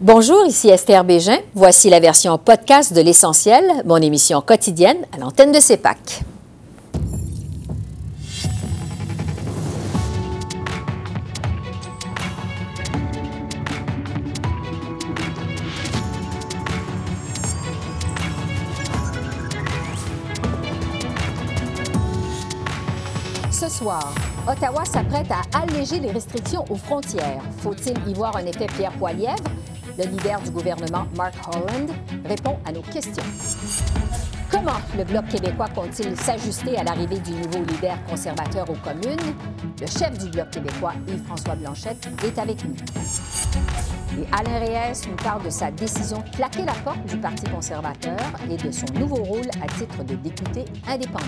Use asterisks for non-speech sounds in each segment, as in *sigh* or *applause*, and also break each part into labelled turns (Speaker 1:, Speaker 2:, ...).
Speaker 1: Bonjour, ici Esther Bégin. Voici la version podcast de L'Essentiel, mon émission quotidienne à l'antenne de CEPAC. Ce soir, Ottawa s'apprête à alléger les restrictions aux frontières. Faut-il y voir un effet Pierre Poilièvre? Le leader du gouvernement, Mark Holland, répond à nos questions. Comment le Bloc québécois compte-t-il s'ajuster à l'arrivée du nouveau leader conservateur aux communes? Le chef du Bloc québécois, Yves-François Blanchette, est avec nous. Et Alain Reyes nous parle de sa décision de claquer la porte du Parti conservateur et de son nouveau rôle à titre de député indépendant.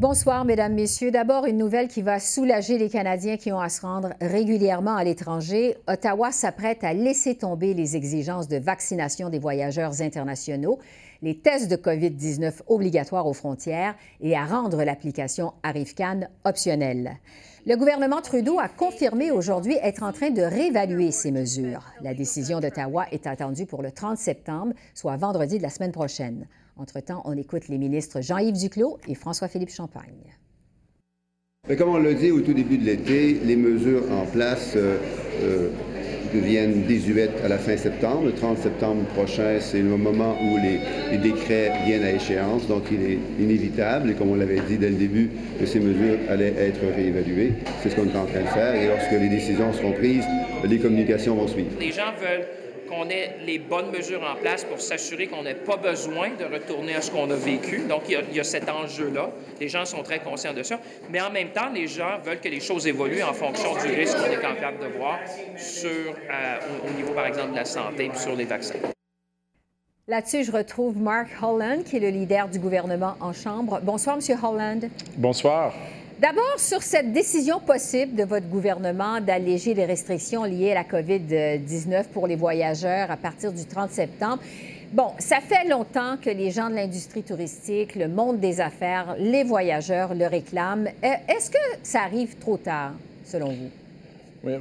Speaker 1: Bonsoir, Mesdames, Messieurs. D'abord, une nouvelle qui va soulager les Canadiens qui ont à se rendre régulièrement à l'étranger. Ottawa s'apprête à laisser tomber les exigences de vaccination des voyageurs internationaux, les tests de COVID-19 obligatoires aux frontières et à rendre l'application ArriveCan optionnelle. Le gouvernement Trudeau a confirmé aujourd'hui être en train de réévaluer ces mesures. La décision d'Ottawa est attendue pour le 30 septembre, soit vendredi de la semaine prochaine. Entre-temps, on écoute les ministres Jean-Yves Duclos et François-Philippe Champagne.
Speaker 2: Mais comme on l'a dit au tout début de l'été, les mesures en place euh, euh, deviennent désuètes à la fin septembre. Le 30 septembre prochain, c'est le moment où les, les, décrets viennent à échéance. Donc, il est inévitable, et comme on l'avait dit dès le début, que ces mesures allaient être réévaluées. C'est ce qu'on est en train de faire. Et lorsque les décisions seront prises, les communications vont suivre.
Speaker 3: Les gens veulent qu'on ait les bonnes mesures en place pour s'assurer qu'on n'ait pas besoin de retourner à ce qu'on a vécu. Donc, il y a, il y a cet enjeu-là. Les gens sont très conscients de ça. Mais en même temps, les gens veulent que les choses évoluent en fonction du risque qu'on est capable de voir sur, euh, au, au, niveau, par exemple, de la santé et sur les vaccins.
Speaker 1: Là-dessus, je retrouve Mark Holland, qui est le leader du gouvernement en Chambre. Bonsoir, M. Holland.
Speaker 4: Bonsoir.
Speaker 1: D'abord, sur cette décision possible de votre gouvernement d'alléger les restrictions liées à la COVID-19 pour les voyageurs à partir du 30 septembre. Bon, ça fait longtemps que les gens de l'industrie touristique, le monde des affaires, les voyageurs le réclament. Est-ce que ça arrive trop tard, selon vous?
Speaker 4: Oui,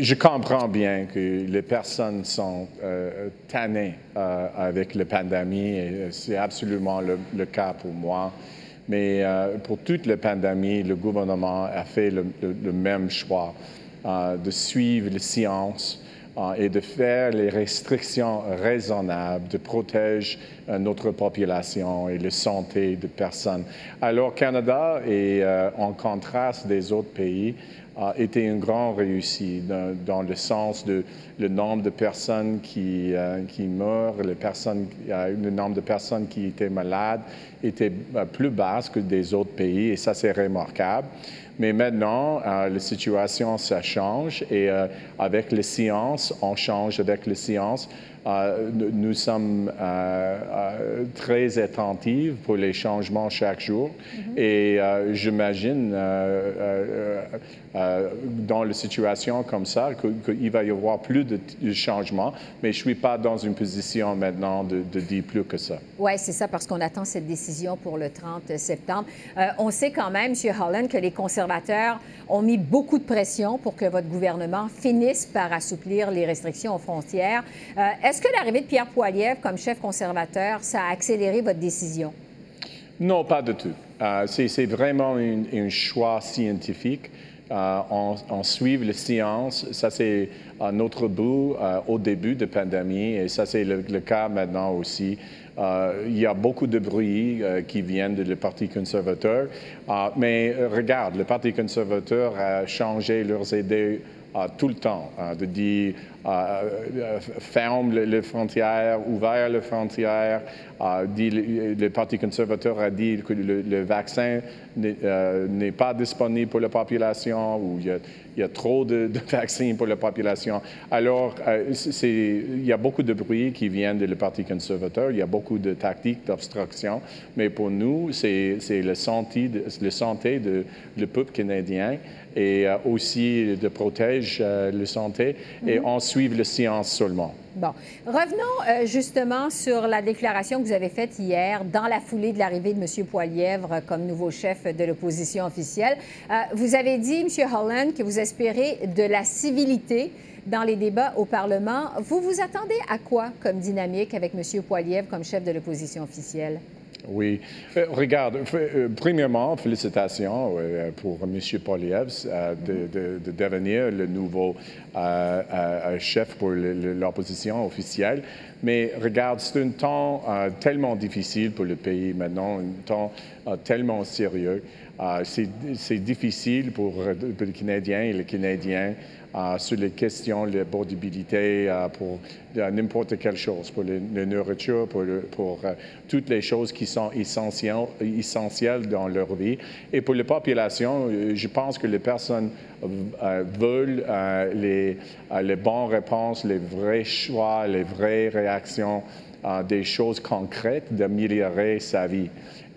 Speaker 4: je comprends bien que les personnes sont euh, tannées euh, avec la pandémie c'est absolument le, cas pour moi. Mais euh, pour toute la pandémie, le gouvernement a fait le, même choix euh, de suivre les sciences euh, et de faire les restrictions raisonnables, de protéger notre population et la santé des personnes. Alors, Canada est en contraste des autres pays a été une grande réussite dans, le sens de le nombre de personnes qui, euh, qui meurent, le nombre de personnes qui étaient malades était euh, plus bas que des autres pays et ça c'est remarquable. Mais maintenant, euh, la situation, ça change et avec les sciences, on change avec les sciences. Euh, nous sommes très attentifs pour les changements chaque jour mm -hmm. et j'imagine dans la situation comme ça qu'il qu va y avoir plus de, de changements, mais je ne suis pas dans une position maintenant de, de dire plus que ça.
Speaker 1: Oui, c'est ça, parce qu'on attend cette décision pour le 30 septembre. on sait quand même, M. Holland, que les conservateurs ont mis beaucoup de pression pour que votre gouvernement finisse par assouplir les restrictions aux frontières. Euh, Est-ce que l'arrivée de Pierre Poilievre comme chef conservateur, ça a accéléré votre décision?
Speaker 4: Non, pas du tout. Euh, C'est vraiment un choix scientifique. Euh, on, on, suit les sciences. Ça, c'est notre but euh, au début de la pandémie et ça, c'est le, le, cas maintenant aussi. Il y a beaucoup de bruit qui viennent du Parti conservateur. mais regarde, le Parti conservateur a changé leurs idées tout le temps, de dire euh, ferme les frontières, ouvert les frontières. Euh, dit, le, le, Parti conservateur a dit que le, le vaccin n'est euh, pas disponible pour la population ou il y a, il y a trop de, de, *laughs* vaccins pour la population. Alors, il y a beaucoup de bruit qui vient du Parti conservateur. Il y a beaucoup de tactiques d'obstruction. Mais pour nous, c'est la santé, le peuple canadien et aussi de protéger la santé et on suit la science seulement.
Speaker 1: Bon, revenons justement sur la déclaration que vous avez faite hier dans la foulée de l'arrivée de M. Poilièvre comme nouveau chef de l'opposition officielle. vous avez dit, M. Holland, que vous espérez de la civilité dans les débats au Parlement. Vous vous attendez à quoi comme dynamique avec M. Poilievre comme chef de l'opposition officielle?
Speaker 4: Oui. Euh, regarde, euh, premièrement, félicitations euh, pour M. Poilievre de, de, devenir le nouveau chef pour l'opposition officielle. Mais regarde, c'est un temps tellement difficile pour le pays maintenant, un temps tellement sérieux. C'est difficile pour, pour les Canadiens et les Canadiens euh, sur les questions de l'abordabilité euh, pour n'importe quelle chose, pour la nourriture, pour, euh, toutes les choses qui sont essentielles, dans leur vie. Et pour la population, je pense que les personnes veulent les bonnes réponses, les vrais choix, les vraies réactions, des choses concrètes d'améliorer sa vie.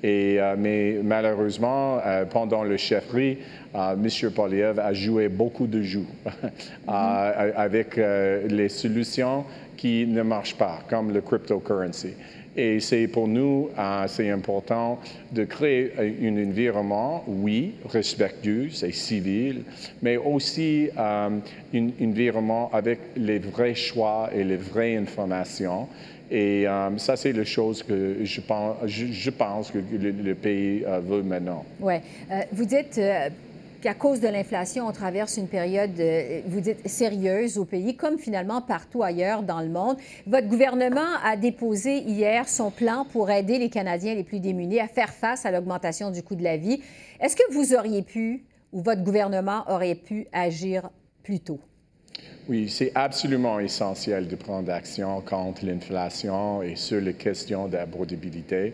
Speaker 4: Et, mais malheureusement, pendant le chefferie, M. Poliev a joué beaucoup de jeux *laughs* avec euh, les solutions qui ne marchent pas, comme le cryptocurrency. Et c'est pour nous, euh, c'est important de créer un environnement, oui, respectueux et civil, mais aussi euh, un environnement avec les vrais choix et les vraies informations. Et ça, c'est la chose que je pense, je, pense que le, pays veut maintenant.
Speaker 1: Oui. vous dites qu'à cause de l'inflation, on traverse une période, euh, vous dites, sérieuse au pays, comme finalement partout ailleurs dans le monde. Votre gouvernement a déposé hier son plan pour aider les Canadiens les plus démunis à faire face à l'augmentation du coût de la vie. Est-ce que vous auriez pu, ou votre gouvernement aurait pu agir plus tôt?
Speaker 4: Oui, c'est absolument essentiel de prendre action contre l'inflation et sur les questions d'abordabilité.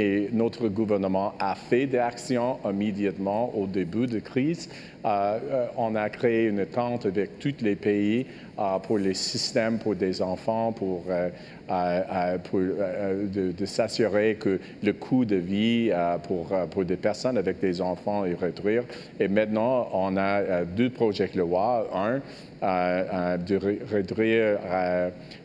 Speaker 4: Et notre gouvernement a fait des actions immédiatement au début de crise. Euh, euh, on a créé une tente avec tous les pays euh, pour les systèmes pour des enfants, pour, de, s'assurer que le coût de vie pour, pour des personnes avec des enfants est réduire. Et maintenant, on a deux projets de loi. Un, de réduire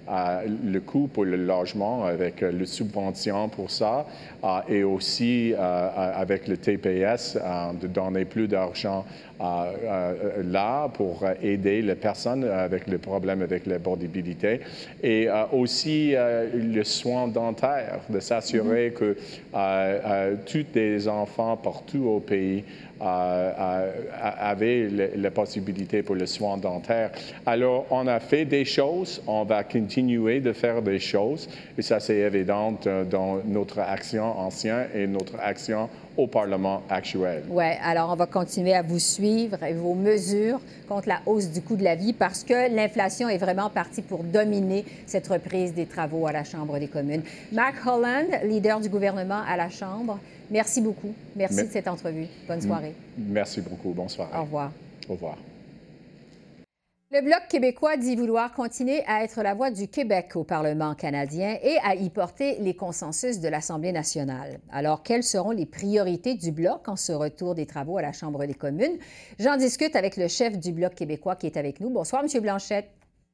Speaker 4: le coût pour le logement avec les subventions pour ça. Euh, et aussi euh, avec le TPS euh, de donner plus d'argent là pour aider les personnes avec les problèmes avec l'abordabilité et aussi le soin dentaire, de s'assurer mm-hmm. que tous les enfants partout au pays avaient la possibilité pour le soin dentaire. Alors, on a fait des choses, on va continuer de faire des choses, et ça, c'est évident dans notre action ancienne et notre action au Parlement actuel.
Speaker 1: Oui, alors on va continuer à vous suivre et vos mesures contre la hausse du coût de la vie parce que l'inflation est vraiment partie pour dominer cette reprise des travaux à la Chambre des communes. Mark Holland, leader du gouvernement à la Chambre, Merci beaucoup. Merci de cette entrevue. Bonne soirée.
Speaker 4: Merci beaucoup. Bonsoir.
Speaker 1: Au revoir.
Speaker 4: Au revoir.
Speaker 1: Le Bloc québécois dit vouloir continuer à être la voix du Québec au Parlement canadien et à y porter les consensus de l'Assemblée nationale. Alors, quelles seront les priorités du Bloc en ce retour des travaux à la Chambre des communes? J'en discute avec le chef du Bloc québécois qui est avec nous. Bonsoir, M. Blanchette.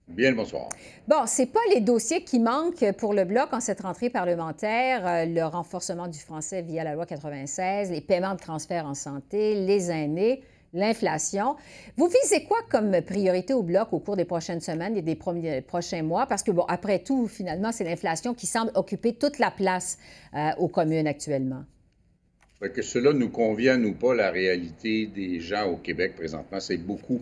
Speaker 5: Bien bonsoir.
Speaker 1: Bon, c'est pas les dossiers qui manquent pour le Bloc en cette rentrée parlementaire, euh, le renforcement du français via la loi 96, les paiements de transfert en santé, les aînés, l'inflation. Vous visez quoi comme priorité au Bloc au cours des prochaines semaines et des prochains mois? Parce que, bon, après tout, finalement, c'est l'inflation qui semble occuper toute la place euh, aux communes actuellement.
Speaker 5: Que cela nous convienne ou pas, la réalité des gens au Québec présentement, c'est beaucoup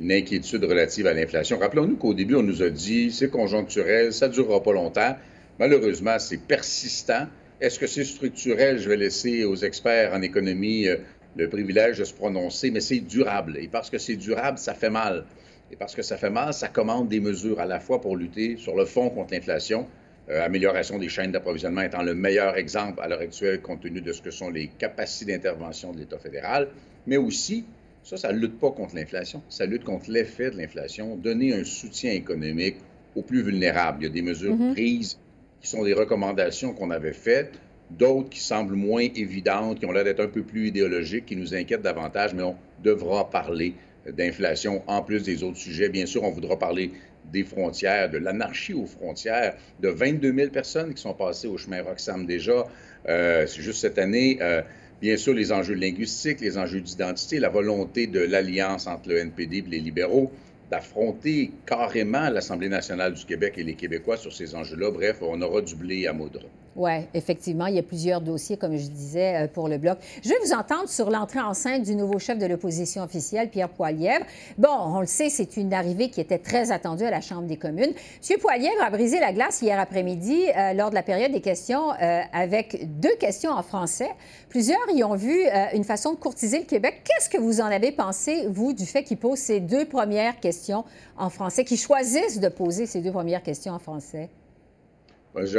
Speaker 5: une inquiétude relative à l'inflation. Rappelons-nous qu'au début, on nous a dit c'est conjoncturel, ça ne durera pas longtemps. Malheureusement, c'est persistant. Est-ce que c'est structurel? Je vais laisser aux experts en économie euh, le privilège de se prononcer, mais c'est durable. Et parce que c'est durable, ça fait mal. Et parce que ça fait mal, ça commande des mesures à la fois pour lutter sur le fond contre l'inflation, euh, amélioration des chaînes d'approvisionnement étant le meilleur exemple à l'heure actuelle compte tenu de ce que sont les capacités d'intervention de l'État fédéral, mais aussi ça, ça ne lutte pas contre l'inflation, ça lutte contre l'effet de l'inflation, donner un soutien économique aux plus vulnérables. Il y a des mesures mm-hmm. prises qui sont des recommandations qu'on avait faites. d'autres qui semblent moins évidentes, qui ont l'air d'être un peu plus idéologiques, qui nous inquiètent davantage, mais on devra parler d'inflation en plus des autres sujets. Bien sûr, on voudra parler des frontières, de l'anarchie aux frontières, de 22 000 personnes qui sont passées au chemin Roxham déjà. Euh, c'est juste cette année. Euh, bien sûr, les enjeux linguistiques, les enjeux d'identité, la volonté de l'alliance entre le NPD et les libéraux d'affronter carrément l'Assemblée nationale du Québec et les Québécois sur ces enjeux-là. Bref, on aura du blé à moudre.
Speaker 1: Oui, effectivement, il y a plusieurs dossiers, comme je disais, euh, pour le Bloc. Je vais vous entendre sur l'entrée en scène du nouveau chef de l'opposition officielle, Pierre Poilièvre. Bon, on le sait, c'est une arrivée qui était très attendue à la Chambre des communes. M. Poilièvre a brisé la glace hier après-midi euh, lors de la période des questions euh, avec deux questions en français. Plusieurs y ont vu une façon de courtiser le Québec. Qu'est-ce que vous en avez pensé, vous, du fait qu'il pose ces deux premières questions en français, qu'il choisisse de poser ces deux premières questions en français?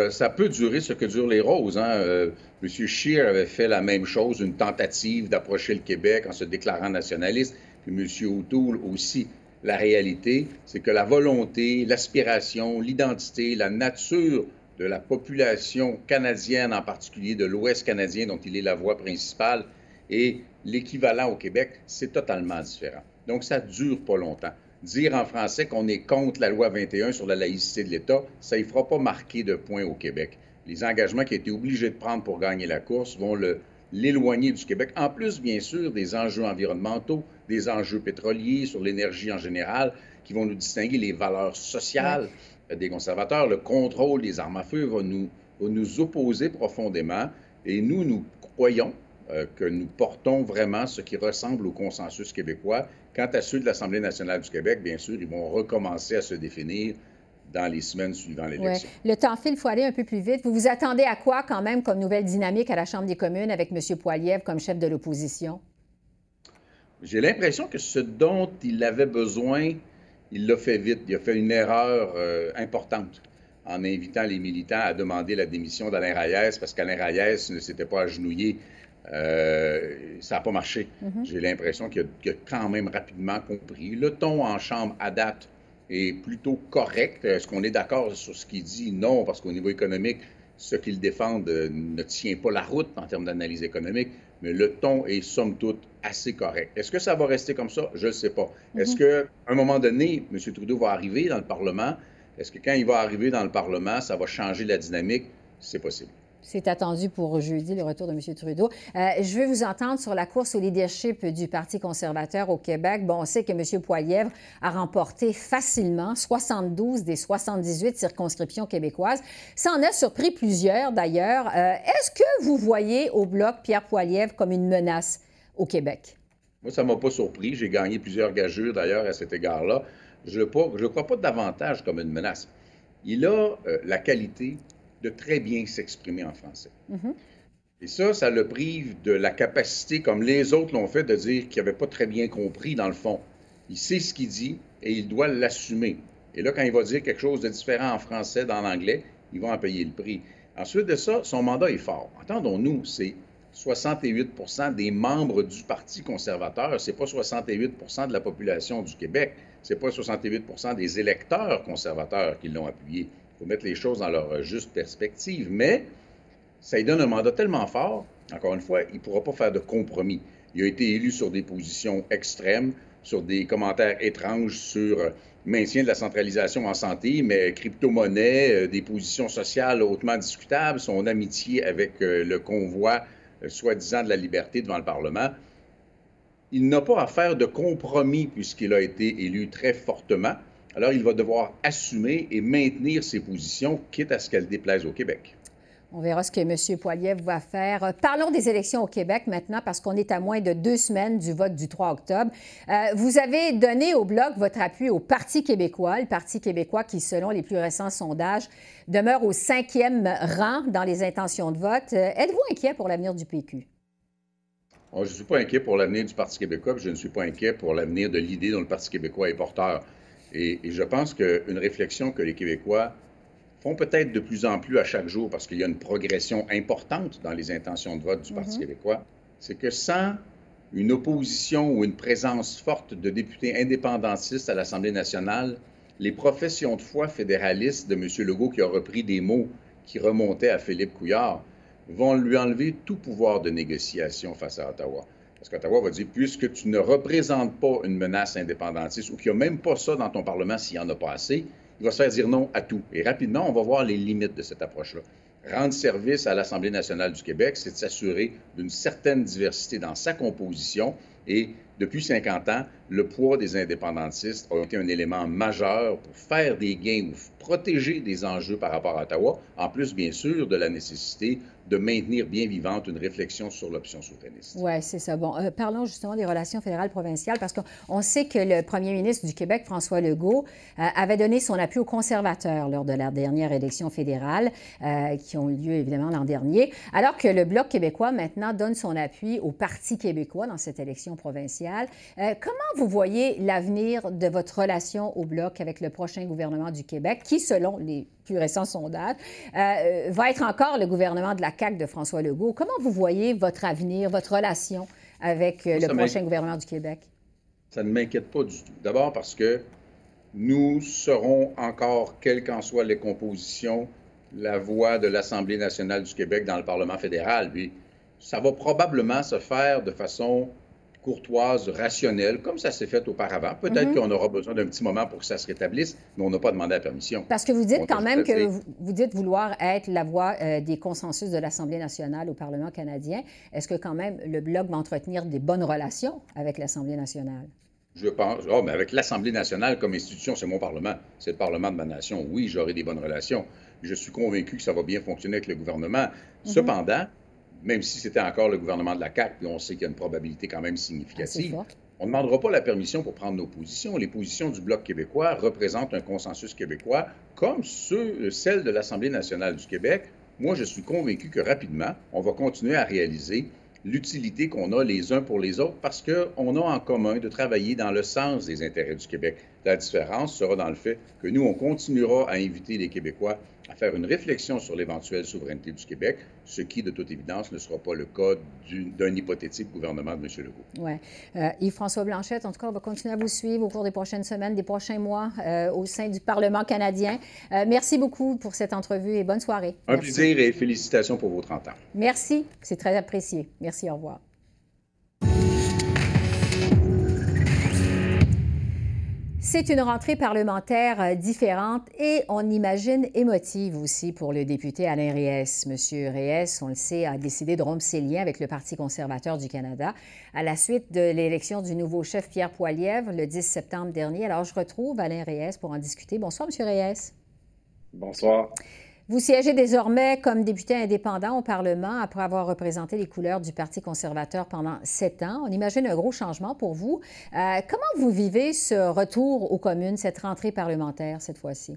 Speaker 5: Ça peut durer ce que durent les roses. Hein. Euh, M. Scheer avait fait la même chose, une tentative d'approcher le Québec en se déclarant nationaliste, puis M. O'Toole aussi. La réalité, c'est que la volonté, l'aspiration, l'identité, la nature de la population canadienne, en particulier de l'Ouest canadien, dont il est la voix principale, et l'équivalent au Québec, c'est totalement différent. Donc, ça ne dure pas longtemps dire en français qu'on est contre la loi 21 sur la laïcité de l'État, ça ne fera pas marquer de points au Québec. Les engagements qu'il a été obligé de prendre pour gagner la course vont l'éloigner du Québec. En plus, bien sûr, des enjeux environnementaux, des enjeux pétroliers sur l'énergie en général, qui vont nous distinguer les valeurs sociales des conservateurs. Le contrôle des armes à feu va nous, va nous opposer profondément. Et nous, nous croyons euh, que nous portons vraiment ce qui ressemble au consensus québécois. Quant à ceux de l'Assemblée nationale du Québec, bien sûr, ils vont recommencer à se définir dans les semaines suivant l'élection.
Speaker 1: Le temps file, il faut aller un peu plus vite. Vous vous attendez à quoi quand même comme nouvelle dynamique à la Chambre des communes avec M. Poilievre comme chef de l'opposition?
Speaker 5: J'ai l'impression que ce dont il avait besoin, il l'a fait vite. Il a fait une erreur euh, importante en invitant les militants à demander la démission d'Alain Reyes parce qu'Alain Reyes ne s'était pas agenouillé euh, ça n'a pas marché. Mhm. J'ai l'impression qu'il a, quand même rapidement compris. Le ton en chambre à date est plutôt correct. Est-ce qu'on est, d'accord sur ce qu'il dit? Non, parce qu'au niveau économique, ce qu'il défend ne tient pas la route en termes d'analyse économique, mais le ton est somme toute assez correct. Est-ce que ça va rester comme ça? Je ne sais pas. Mhm. Est-ce qu'à un moment donné, M. Trudeau va arriver dans le Parlement? Est-ce que quand il va arriver dans le Parlement, ça va changer la dynamique? C'est possible.
Speaker 1: C'est attendu pour jeudi, le retour de M. Trudeau. Euh, je veux vous entendre sur la course au leadership du Parti conservateur au Québec. Bon, on sait que M. Poilièvre a remporté facilement 72 des 78 circonscriptions québécoises. Ça en a surpris plusieurs, d'ailleurs. Euh, est-ce que vous voyez au Bloc Pierre Poilièvre comme une menace au Québec?
Speaker 5: Moi, ça ne m'a pas surpris. J'ai gagné plusieurs gageurs, d'ailleurs, à cet égard-là. Je ne crois pas davantage comme une menace. Il a euh, la qualité de très bien s'exprimer en français. Mm-hmm. Et ça, ça le prive de la capacité, comme les autres l'ont fait, de dire qu'il n'avait pas très bien compris dans le fond. Il sait ce qu'il dit et il doit l'assumer. Et là, quand il va dire quelque chose de différent en français dans l'anglais, il va en payer le prix. Ensuite de ça, son mandat est fort. Entendons-nous, c'est 68 des membres du Parti conservateur, c'est pas 68 de la population du Québec, c'est pas 68 des électeurs conservateurs qui l'ont appuyé faut mettre les choses dans leur juste perspective. Mais ça lui donne un mandat tellement fort, encore une fois, il ne pourra pas faire de compromis. Il a été élu sur des positions extrêmes, sur des commentaires étranges sur euh, maintien de la centralisation en santé, mais crypto-monnaie, euh, des positions sociales hautement discutables, son amitié avec euh, le convoi soi-disant de la liberté devant le Parlement. Il n'a pas à faire de compromis puisqu'il a été élu très fortement alors il va devoir assumer et maintenir ses positions, quitte à ce qu'elles déplaisent au Québec.
Speaker 1: On verra ce que M. Poiliev va faire. Parlons des élections au Québec maintenant, parce qu'on est à moins de deux semaines du vote du 3 octobre. Euh, vous avez donné au Bloc votre appui au Parti québécois, le Parti québécois qui, selon les plus récents sondages, demeure au cinquième rang dans les intentions de vote. Euh, êtes-vous inquiet pour l'avenir du PQ?
Speaker 5: je ne suis pas inquiet pour l'avenir du Parti québécois, puis je ne suis pas inquiet pour l'avenir de l'idée dont le Parti québécois est porteur. Et, je pense qu'une réflexion que les Québécois font peut-être de plus en plus à chaque jour, parce qu'il y a une progression importante dans les intentions de vote du Parti mm-hmm. québécois, c'est que sans une opposition ou une présence forte de députés indépendantistes à l'Assemblée nationale, les professions de foi fédéralistes de M. Legault, qui a repris des mots qui remontaient à Philippe Couillard, vont lui enlever tout pouvoir de négociation face à Ottawa. Parce qu'Ottawa va dire, puisque tu ne représentes pas une menace indépendantiste ou qu'il n'y a même pas ça dans ton Parlement s'il n'y en a pas assez, il va se faire dire non à tout. Et rapidement, on va voir les limites de cette approche-là. Rendre service à l'Assemblée nationale du Québec, c'est de s'assurer d'une certaine diversité dans sa composition et depuis 50 ans, le poids des indépendantistes a été un élément majeur pour faire des gains ou protéger des enjeux par rapport à Ottawa, en plus, bien sûr, de la nécessité de maintenir bien vivante une réflexion sur l'option souverainiste.
Speaker 1: Oui, c'est ça. Bon, euh, parlons justement des relations fédérales-provinciales, parce qu'on sait que le premier ministre du Québec, François Legault, euh, avait donné son appui aux conservateurs lors de la dernière élection fédérale, euh, qui ont eu lieu évidemment l'an dernier, alors que le Bloc québécois maintenant donne son appui au Parti québécois dans cette élection provinciale. comment vous voyez l'avenir de votre relation au Bloc avec le prochain gouvernement du Québec, qui, selon les plus récents sondages, euh, va être encore le gouvernement de la CAQ de François Legault. Comment vous voyez votre avenir, votre relation avec euh, le prochain gouvernement du Québec?
Speaker 5: Ça ne m'inquiète pas du tout. D'abord parce que nous serons encore, quelles qu'en soient les compositions, la voix de l'Assemblée nationale du Québec dans le Parlement fédéral. Puis, ça va probablement se faire de façon courtoise, rationnelle, comme ça s'est fait auparavant. Peut-être mhm. qu'on aura besoin d'un petit moment pour que ça se rétablisse, mais on n'a pas demandé la permission.
Speaker 1: Parce que vous dites quand même que vous, dites vouloir être la voix euh, des consensus de l'Assemblée nationale au Parlement canadien. Est-ce que quand même le Bloc va entretenir des bonnes relations avec l'Assemblée nationale?
Speaker 5: Je pense. Oh, mais avec l'Assemblée nationale comme institution, c'est mon Parlement. C'est le Parlement de ma nation. Oui, j'aurai des bonnes relations. Je suis convaincu que ça va bien fonctionner avec le gouvernement. Mhm. Cependant, même si c'était encore le gouvernement de la CAQ, puis on sait qu'il y a une probabilité quand même significative, on ne demandera pas la permission pour prendre nos positions. Les positions du Bloc québécois représentent un consensus québécois comme ceux, celles de l'Assemblée nationale du Québec. Moi, je suis convaincu que rapidement, on va continuer à réaliser l'utilité qu'on a les uns pour les autres parce qu'on a en commun de travailler dans le sens des intérêts du Québec. La différence sera dans le fait que nous, on continuera à inviter les Québécois à faire une réflexion sur l'éventuelle souveraineté du Québec, ce qui, de toute évidence, ne sera pas le cas d'un hypothétique gouvernement de M. Legault.
Speaker 1: Oui. Euh, Yves-François Blanchette, en tout cas, on va continuer à vous suivre au cours des prochaines semaines, des prochains mois euh, au sein du Parlement canadien. Euh, merci beaucoup pour cette entrevue et bonne soirée.
Speaker 5: Un plaisir et félicitations pour vos 30 ans.
Speaker 1: Merci, c'est très apprécié. Merci, au revoir. C'est une rentrée parlementaire euh, différente et on imagine émotive aussi pour le député Alain Reyes. Monsieur Reyes, on le sait, a décidé de rompre ses liens avec le Parti conservateur du Canada à la suite de l'élection du nouveau chef Pierre Poilievre le 10 septembre dernier. Alors, je retrouve Alain Reyes pour en discuter. Bonsoir, Monsieur Reyes.
Speaker 6: Bonsoir.
Speaker 1: Vous siégez désormais comme député indépendant au Parlement après avoir représenté les couleurs du Parti conservateur pendant sept ans. On imagine un gros changement pour vous. Euh, comment vous vivez ce retour aux communes, cette rentrée parlementaire cette fois-ci?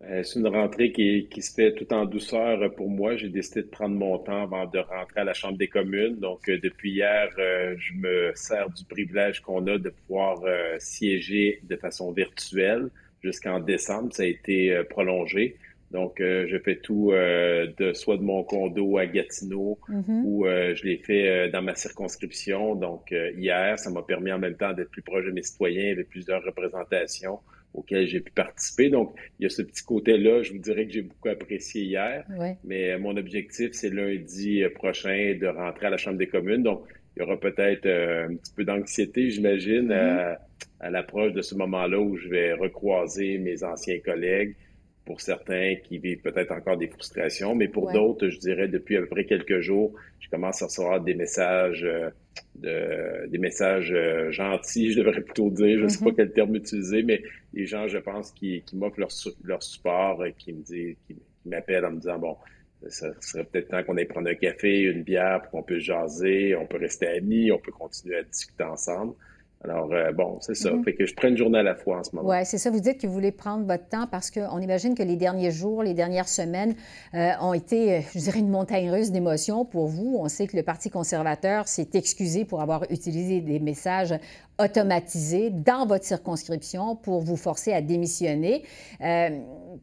Speaker 6: Euh, c'est une rentrée qui, se fait tout en douceur pour moi. J'ai décidé de prendre mon temps avant de rentrer à la Chambre des communes. Donc, euh, depuis hier, je me sers du privilège qu'on a de pouvoir siéger de façon virtuelle jusqu'en décembre. Ça a été prolongé. Donc, euh, je fais tout euh, de soit de mon condo à Gatineau mm-hmm. ou euh, je l'ai fait dans ma circonscription. Donc, hier, ça m'a permis en même temps d'être plus proche de mes citoyens avec plusieurs représentations auxquelles j'ai pu participer. Donc, il y a ce petit côté-là, je vous dirais que j'ai beaucoup apprécié hier. Mais mon objectif, c'est lundi prochain de rentrer à la Chambre des communes. Donc, il y aura peut-être un petit peu d'anxiété, j'imagine, mm-hmm. à l'approche de ce moment-là où je vais recroiser mes anciens collègues pour certains qui vivent peut-être encore des frustrations, mais pour d'autres, je dirais depuis à peu près quelques jours, je commence à recevoir des messages, euh, de, des messages euh, gentils, *laughs* je devrais plutôt dire, je ne sais pas mm-hmm. quel terme utiliser, mais les gens, je pense, qui, qui m'offrent leur, leur support, euh, qui me disent, qui, m'appellent en me disant bon, ça serait peut-être temps qu'on aille prendre un café, une bière pour qu'on puisse jaser, on peut rester amis, on peut continuer à discuter ensemble. Alors, euh, bon, c'est ça. Mhm. Fait que je prends une journée à la fois en ce moment.
Speaker 1: Oui, c'est ça. Vous dites que vous voulez prendre votre temps parce qu'on imagine que les derniers jours, les dernières semaines euh, ont été, euh, je dirais, une montagne russe d'émotions pour vous. On sait que le Parti conservateur s'est excusé pour avoir utilisé des messages automatisés dans votre circonscription pour vous forcer à démissionner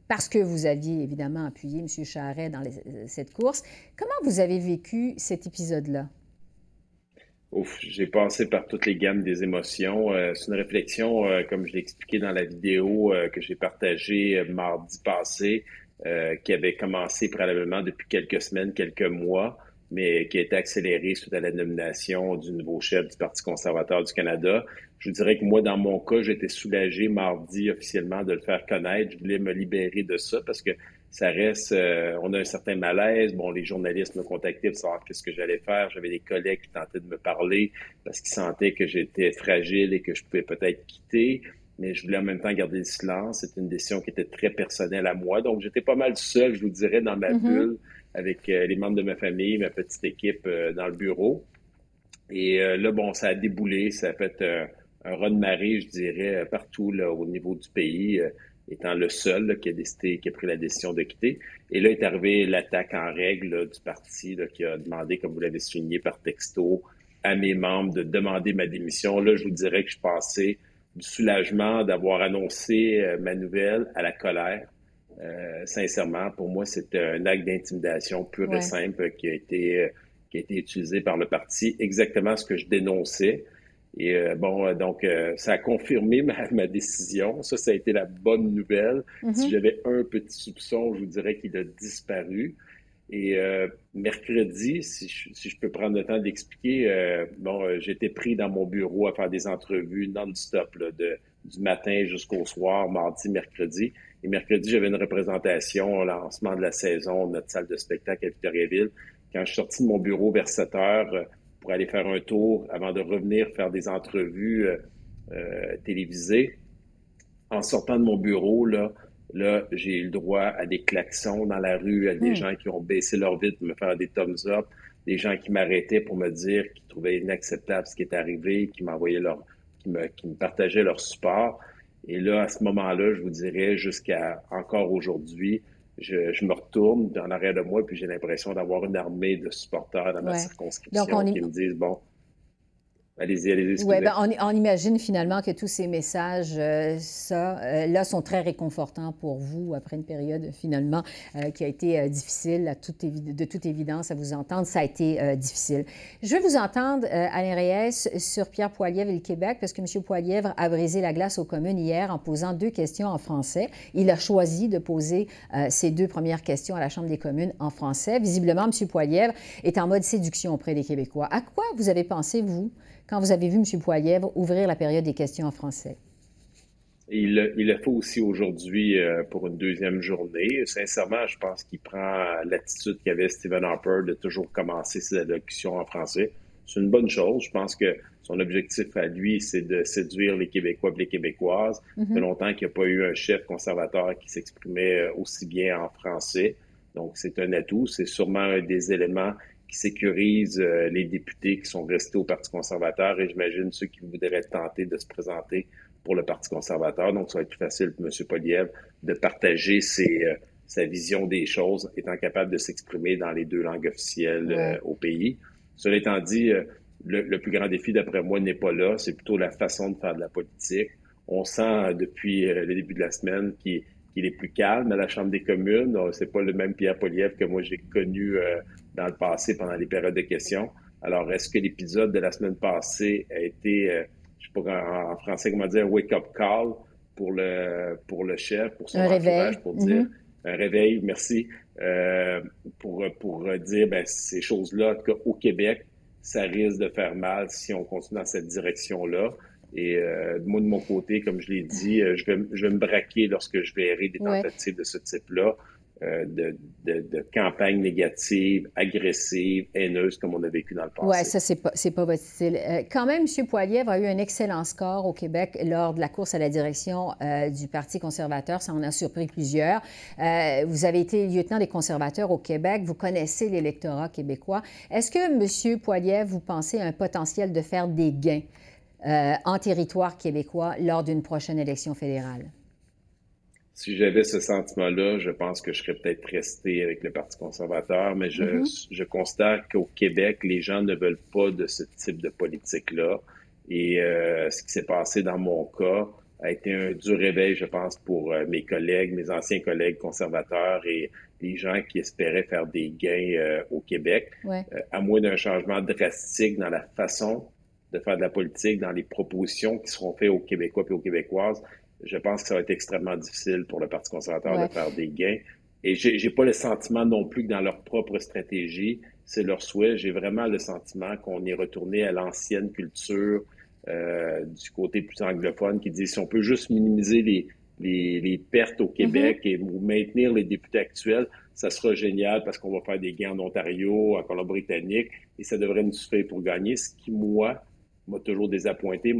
Speaker 1: parce que vous aviez évidemment appuyé M. Charret dans cette course. Comment vous avez vécu cet épisode-là?
Speaker 6: J'ai passé par toutes les gammes des émotions. Euh, c'est une réflexion, euh, comme je l'ai expliqué dans la vidéo euh, que j'ai partagée mardi passé. qui avait commencé probablement depuis quelques semaines, quelques mois, mais qui a été accéléré suite à la nomination du nouveau chef du Parti conservateur du Canada. Je vous dirais que moi, dans mon cas, j'étais soulagé mardi officiellement de le faire connaître. Je voulais me libérer de ça parce que ça reste, euh, on a un certain malaise. Bon, les journalistes me contactaient pour savoir qu'est-ce que j'allais faire. J'avais des collègues qui tentaient de me parler parce qu'ils sentaient que j'étais fragile et que je pouvais peut-être quitter. Mais je voulais en même temps garder le silence. C'est une décision qui était très personnelle à moi. Donc, j'étais pas mal seul, je vous dirais, dans ma mm-hmm. bulle avec euh, les membres de ma famille, ma petite équipe euh, dans le bureau. Et là, bon, ça a déboulé. Ça a fait un de marée, je dirais, partout là, au niveau du pays étant le seul qui a décidé, qui a pris la décision de quitter. Et là est arrivé l'attaque en règle du parti qui a demandé, comme vous l'avez souligné par texto, à mes membres de demander ma démission. Là, je vous dirais que je passais du soulagement d'avoir annoncé euh, ma nouvelle à la colère. Euh, sincèrement, pour moi, c'était un acte d'intimidation pur et simple qui a été euh, qui a été utilisé par le parti, exactement ce que je dénonçais. Et euh, bon, euh, donc, euh, ça a confirmé ma, *laughs* décision. Ça, ça a été la bonne nouvelle. Si mm-hmm. j'avais un petit soupçon, je vous dirais qu'il a disparu. Et mercredi, si je, si je, peux prendre le temps d'expliquer, bon, j'étais pris dans mon bureau à faire des entrevues non-stop, de, du matin jusqu'au soir, mardi, mercredi. Et mercredi, j'avais une représentation au lancement de la saison notre salle de spectacle à Victoriaville. Quand je suis sorti de mon bureau vers 7 heures, pour aller faire un tour avant de revenir faire des entrevues euh, euh, télévisées. En sortant de mon bureau, là, là j'ai eu le droit à des klaxons dans la rue, à des hmm. gens qui ont baissé leur vitre pour me faire des thumbs up, des gens qui m'arrêtaient pour me dire qu'ils trouvaient inacceptable ce qui est arrivé, qui m'envoyaient leur, qui me, qui me partageaient leur support. Et là, à ce moment-là, je vous dirais, jusqu'à encore aujourd'hui, je, me retourne en arrière de moi, puis j'ai l'impression d'avoir une armée de supporters dans ma circonscription qui me disent, bon, Allez-y, allez-y.
Speaker 1: Oui, ben on, on, imagine finalement que tous ces messages, euh, ça, euh, là, sont très réconfortants pour vous après une période finalement euh, qui a été difficile, à toute de toute évidence, à vous entendre, ça a été difficile. Je vais vous entendre, Alain Reyes, sur Pierre Poilievre et le Québec, parce que M. Poilievre a brisé la glace aux communes hier en posant deux questions en français. Il a choisi de poser ces deux premières questions à la Chambre des communes en français. Visiblement, M. Poilievre est en mode séduction auprès des Québécois. À quoi vous avez pensé, vous? Quand vous avez vu M. Poilievre ouvrir la période des questions en français?
Speaker 6: Il, il le fait aussi aujourd'hui euh, pour une deuxième journée. Sincèrement, je pense qu'il prend l'attitude qu'avait Stephen Harper de toujours commencer ses allocutions en français. C'est une bonne chose. Je pense que son objectif à lui, c'est de séduire les Québécois et les Québécoises. Ça fait mhm. longtemps qu'il n'y a pas eu un chef conservateur qui s'exprimait euh, aussi bien en français. Donc, c'est un atout. C'est sûrement un des éléments qui sécurise euh, les députés qui sont restés au Parti conservateur et j'imagine ceux qui voudraient tenter de se présenter pour le Parti conservateur. Donc, ça va être plus facile pour M. Poliev de partager euh, sa vision des choses, étant capable de s'exprimer dans les deux langues officielles euh, au pays. Cela étant dit, le, plus grand défi, d'après moi, n'est pas là. C'est plutôt la façon de faire de la politique. On sent depuis le début de la semaine qu'il est plus calme à la Chambre des communes. C'est pas le même Pierre Poliev que moi j'ai connu dans le passé pendant les périodes de questions. Alors, est-ce que l'épisode de la semaine passée a été, euh, je sais pas en, français comment dire, wake-up call pour le, pour le chef, pour son
Speaker 1: un réveil.
Speaker 6: pour dire mm-hmm. un réveil, merci, euh, pour, pour dire ben, ces choses-là, en tout cas au Québec, ça risque de faire mal si on continue dans cette direction-là. Et euh, moi, de mon côté, comme je l'ai dit, je, vais, je vais me braquer lorsque je verrai des tentatives de ce type-là. Euh, de, de, campagnes négatives, agressives, haineuses, comme on a vécu dans le passé.
Speaker 1: Oui, ça, c'est pas, pas votre style. Euh, quand même, M. Poilievre a eu un excellent score au Québec lors de la course à la direction euh, du Parti conservateur. Ça en a surpris plusieurs. vous avez été lieutenant des conservateurs au Québec. Vous connaissez l'électorat québécois. Est-ce que, M. Poilievre, vous pensez à un potentiel de faire des gains en territoire québécois lors d'une prochaine élection fédérale?
Speaker 6: Si j'avais ce sentiment-là, je pense que je serais peut-être resté avec le Parti conservateur, mais je, mm-hmm. je constate qu'au Québec, les gens ne veulent pas de ce type de politique-là. Et euh, ce qui s'est passé dans mon cas a été un dur réveil, je pense, pour euh, mes collègues, mes anciens collègues conservateurs et les gens qui espéraient faire des gains euh, au Québec, à moins d'un changement drastique dans la façon de faire de la politique, dans les propositions qui seront faites aux Québécois et aux Québécoises je pense que ça va être extrêmement difficile pour le Parti conservateur de faire des gains. Et j'ai n'ai pas le sentiment non plus que dans leur propre stratégie, c'est leur souhait. J'ai vraiment le sentiment qu'on est retourné à l'ancienne culture euh, du côté plus anglophone qui dit si on peut juste minimiser les, les, pertes au Québec mm-hmm. et maintenir les députés actuels, ça sera génial parce qu'on va faire des gains en Ontario, en Colombie-Britannique, et ça devrait nous suffire pour gagner, ce qui, moi, m'a toujours désappointé.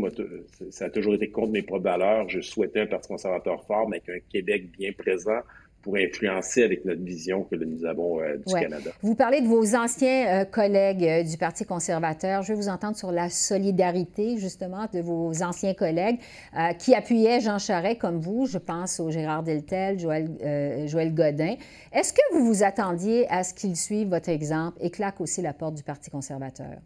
Speaker 6: Ça a toujours été contre mes propres valeurs. Je souhaitais un Parti conservateur fort, mais avec un Québec bien présent pour influencer avec notre vision que nous avons euh, du Canada.
Speaker 1: Vous parlez de vos anciens euh, collègues euh, du Parti conservateur. Je vais vous entendre sur la solidarité, justement, de vos anciens collègues qui appuyaient Jean Charest comme vous. Je pense au Gérard Deltel, Joël, Joël Godin. Est-ce que vous vous attendiez à ce qu'ils suivent votre exemple et claquent aussi la porte du Parti conservateur?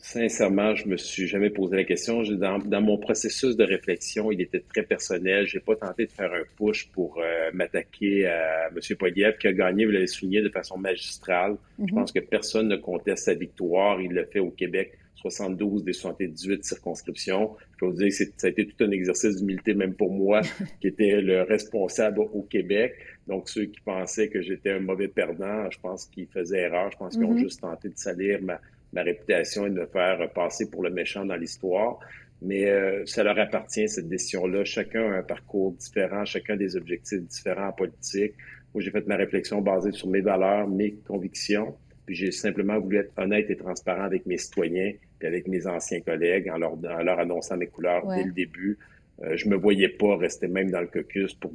Speaker 6: Sincèrement, je me suis jamais posé la question. Dans, dans mon processus de réflexion, il était très personnel. J'ai pas tenté de faire un push pour euh, m'attaquer à M. Poliev, qui a gagné, vous l'avez souligné, de façon magistrale. Je mhm. pense que personne ne conteste sa victoire. Il l'a fait au Québec, 72 des 78 circonscriptions. Je peux vous dire que ça a été tout un exercice d'humilité, même pour moi, *laughs* qui était le responsable au Québec. Donc, ceux qui pensaient que j'étais un mauvais perdant, je pense qu'ils faisaient erreur. Je pense qu'ils ont mhm. juste tenté de salir ma ma réputation et de me faire passer pour le méchant dans l'histoire. Mais euh, ça leur appartient, cette décision-là. Chacun a un parcours différent, chacun des objectifs différents en politique. Moi, j'ai fait ma réflexion basée sur mes valeurs, mes convictions. Puis j'ai simplement voulu être honnête et transparent avec mes citoyens et avec mes anciens collègues en leur, en leur annonçant mes couleurs dès le début. Euh, je me voyais pas rester même dans le caucus pour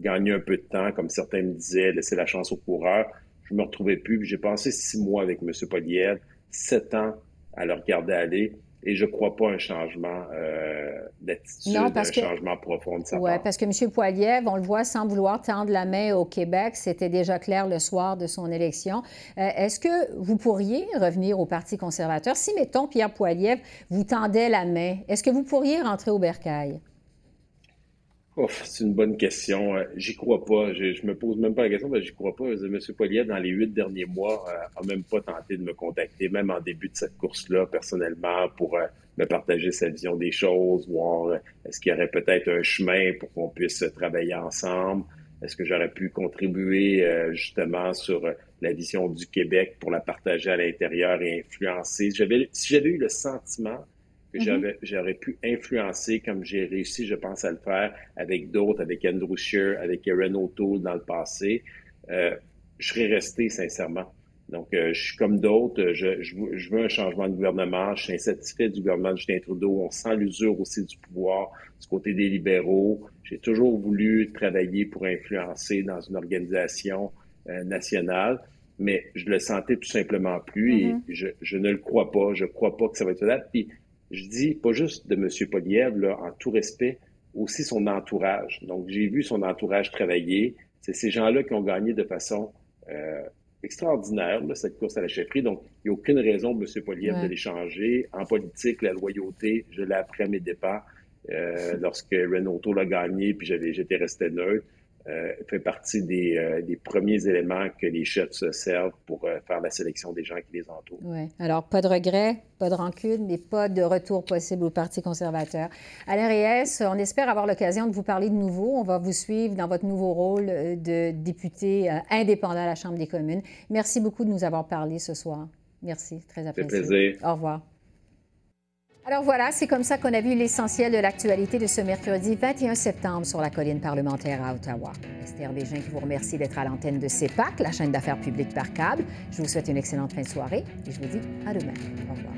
Speaker 6: gagner un peu de temps, comme certains me disaient, laisser la chance aux coureurs. Je me retrouvais plus. J'ai passé six mois avec M. Poliev sept ans à le regarder aller. Et je ne crois pas un changement euh, d'attitude, un changement profond de sa
Speaker 1: Oui, parce que M. Poiliev, on le voit sans vouloir tendre la main au Québec, c'était déjà clair le soir de son élection. Euh, est-ce que vous pourriez revenir au Parti conservateur? Si, mettons, Pierre Poiliev vous tendait la main, est-ce que vous pourriez rentrer au bercail?
Speaker 6: C'est une bonne question. Euh, j'y crois pas. Je, me pose même pas la question, mais j'y crois pas. M. Poilier, dans les huit derniers mois, euh, a même pas tenté de me contacter, même en début de cette course-là, personnellement, pour euh, me partager sa vision des choses, voir est-ce qu'il y aurait peut-être un chemin pour qu'on puisse travailler ensemble? Est-ce que j'aurais pu contribuer justement sur la vision du Québec pour la partager à l'intérieur et influencer? si j'avais eu le sentiment Mm-hmm. j'aurais pu influencer comme j'ai réussi, je pense, à le faire avec d'autres, avec Andrew Scheer, avec Aaron O'Toole dans le passé, euh, je serais resté sincèrement. Donc, euh, je suis comme d'autres, je, je, veux un changement de gouvernement, je suis insatisfait du gouvernement de Justin Trudeau, on sent l'usure aussi du pouvoir du côté des libéraux. J'ai toujours voulu travailler pour influencer dans une organisation euh, nationale, mais je le sentais tout simplement plus et mm-hmm. je, je, ne le crois pas. Je crois pas que ça va être faisable. Puis, je dis pas juste de M. Poliev, là, en tout respect, aussi son entourage. Donc, j'ai vu son entourage travailler. C'est ces gens-là qui ont gagné de façon euh, extraordinaire cette course à la chefferie. Donc, il n'y a aucune raison, M. Poliev, de les changer. En politique, la loyauté, je l'ai appris à mes dépens euh, *laughs* lorsque Renault l'a gagné, puis j'étais resté neutre. Euh, fait partie des, euh, des, premiers éléments que les chefs se servent pour euh, faire la sélection des gens qui les entourent.
Speaker 1: Oui. Alors, pas de regret, pas de rancune, mais pas de retour possible au Parti conservateur. Alain Reyes, on espère avoir l'occasion de vous parler de nouveau. On va vous suivre dans votre nouveau rôle de député indépendant à la Chambre des communes. Merci beaucoup de nous avoir parlé ce soir. Merci, très apprécié.
Speaker 6: plaisir.
Speaker 1: Au revoir. Alors voilà, c'est comme ça qu'on a vu l'essentiel de l'actualité de ce mercredi 21 septembre sur la colline parlementaire à Ottawa. Esther Bégin qui vous remercie d'être à l'antenne de CEPAC, la chaîne d'affaires publiques par câble. Je vous souhaite une excellente fin de soirée et je vous dis à demain. Au revoir.